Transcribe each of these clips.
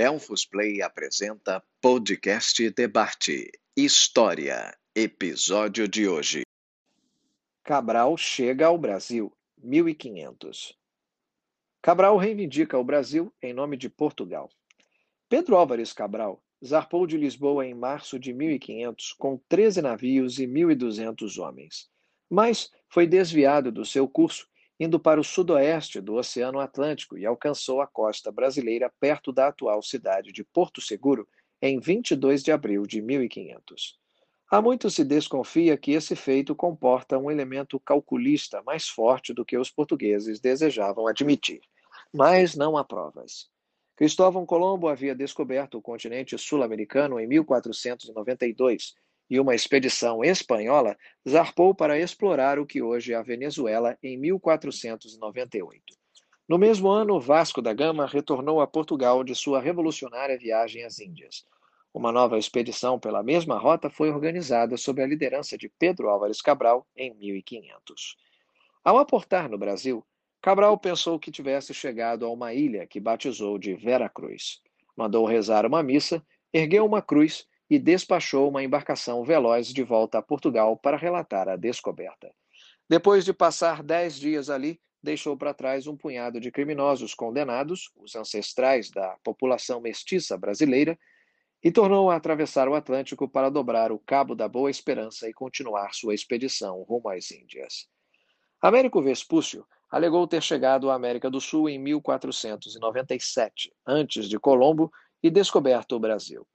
Delfos Play apresenta Podcast Debate História, episódio de hoje. Cabral chega ao Brasil, 1500. Cabral reivindica o Brasil em nome de Portugal. Pedro Álvares Cabral zarpou de Lisboa em março de 1500 com 13 navios e 1.200 homens, mas foi desviado do seu curso indo para o sudoeste do Oceano Atlântico e alcançou a costa brasileira perto da atual cidade de Porto Seguro em 22 de abril de 1500. Há muito se desconfia que esse feito comporta um elemento calculista mais forte do que os portugueses desejavam admitir, mas não há provas. Cristóvão Colombo havia descoberto o continente sul-americano em 1492 e uma expedição espanhola zarpou para explorar o que hoje é a Venezuela em 1498. No mesmo ano, Vasco da Gama retornou a Portugal de sua revolucionária viagem às Índias. Uma nova expedição pela mesma rota foi organizada sob a liderança de Pedro Álvares Cabral em 1500. Ao aportar no Brasil, Cabral pensou que tivesse chegado a uma ilha que batizou de Vera Cruz. Mandou rezar uma missa, ergueu uma cruz e despachou uma embarcação veloz de volta a Portugal para relatar a descoberta. Depois de passar dez dias ali, deixou para trás um punhado de criminosos condenados, os ancestrais da população mestiça brasileira, e tornou a atravessar o Atlântico para dobrar o Cabo da Boa Esperança e continuar sua expedição rumo às Índias. Américo Vespúcio alegou ter chegado à América do Sul em 1497, antes de Colombo, e descoberto o Brasil.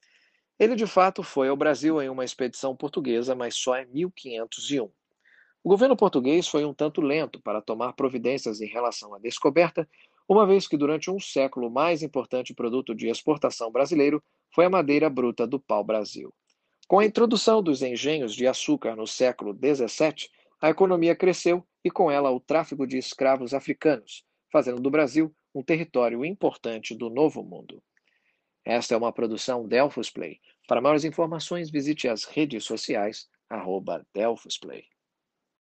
Ele de fato foi ao Brasil em uma expedição portuguesa, mas só em 1501. O governo português foi um tanto lento para tomar providências em relação à descoberta, uma vez que durante um século o mais importante produto de exportação brasileiro foi a madeira bruta do pau-brasil. Com a introdução dos engenhos de açúcar no século XVII, a economia cresceu e com ela o tráfico de escravos africanos, fazendo do Brasil um território importante do Novo Mundo. Esta é uma produção Delphos Play. Para maiores informações, visite as redes sociais, arroba Play.